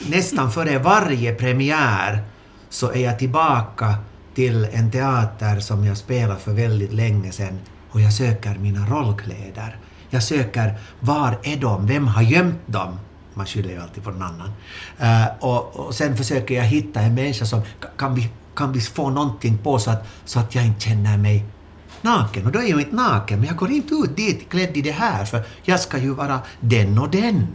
Nästan före varje premiär så är jag tillbaka till en teater som jag spelade för väldigt länge sedan och jag söker mina rollkläder. Jag söker, var är de? Vem har gömt dem? Man skyller ju alltid på någon annan. Uh, och, och, sen försöker jag hitta en människa som kan vi, kan vi få någonting på så att, så att jag inte känner mig naken. Och då är jag inte naken, men jag går inte ut dit klädd i det här, för jag ska ju vara den och den.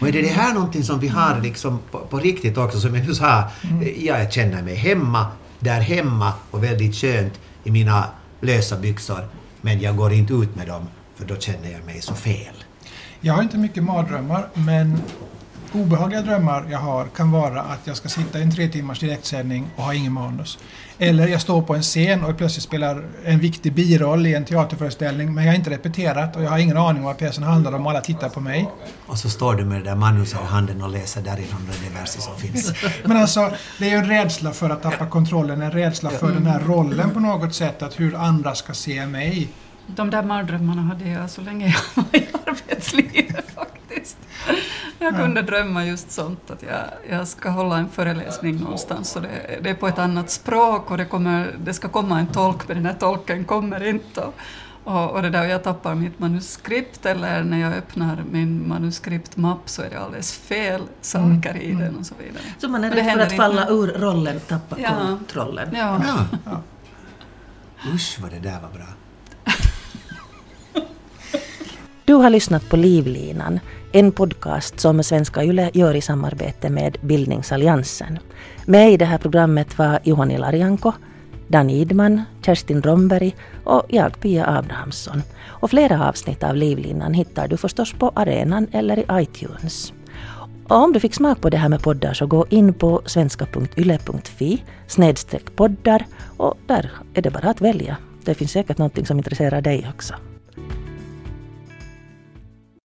Och är det det här någonting som vi har liksom på, på riktigt också, som jag nu sa, mm. jag känner mig hemma, där hemma och väldigt skönt i mina lösa byxor, men jag går inte ut med dem, för då känner jag mig så fel. Jag har inte mycket mardrömmar, men obehagliga drömmar jag har kan vara att jag ska sitta i en tre timmars direktsändning och ha ingen manus. Eller jag står på en scen och plötsligt spelar en viktig biroll i en teaterföreställning men jag har inte repeterat och jag har ingen aning om vad pjäsen handlar om och alla tittar på mig. Och så står du med det där manuset i handen och läser därifrån det verser som finns. men alltså, det är ju en rädsla för att tappa kontrollen, en rädsla för den här rollen på något sätt, att hur andra ska se mig. De där mardrömmarna hade jag så länge jag var i arbetslivet. Jag kunde drömma just sånt att jag, jag ska hålla en föreläsning någonstans och det, det är på ett annat språk och det, kommer, det ska komma en tolk men den här tolken kommer inte. Och, och, och det där, jag tappar mitt manuskript eller när jag öppnar min manuskriptmapp så är det alldeles fel saker i den och så vidare. Så man är Och rädd för att inte falla ur rollen, tappa Ja. kontrollen. Ja. Ja. Usch vad det där var bra. Du har lyssnat på Livlinan, en podcast som Svenska Yle gör i samarbete med Bildningsalliansen. Med i det här programmet var Juhani Larianko, Dan Idman, Kerstin Romberg och jag, Pia Abrahamsson. Och flera avsnitt av Livlinan hittar du förstås på arenan eller i iTunes. Och om du fick smak på det här med poddar så gå in på svenska.yle.fi snedstreck poddar och där är det bara att välja. Det finns säkert någonting som intresserar dig också.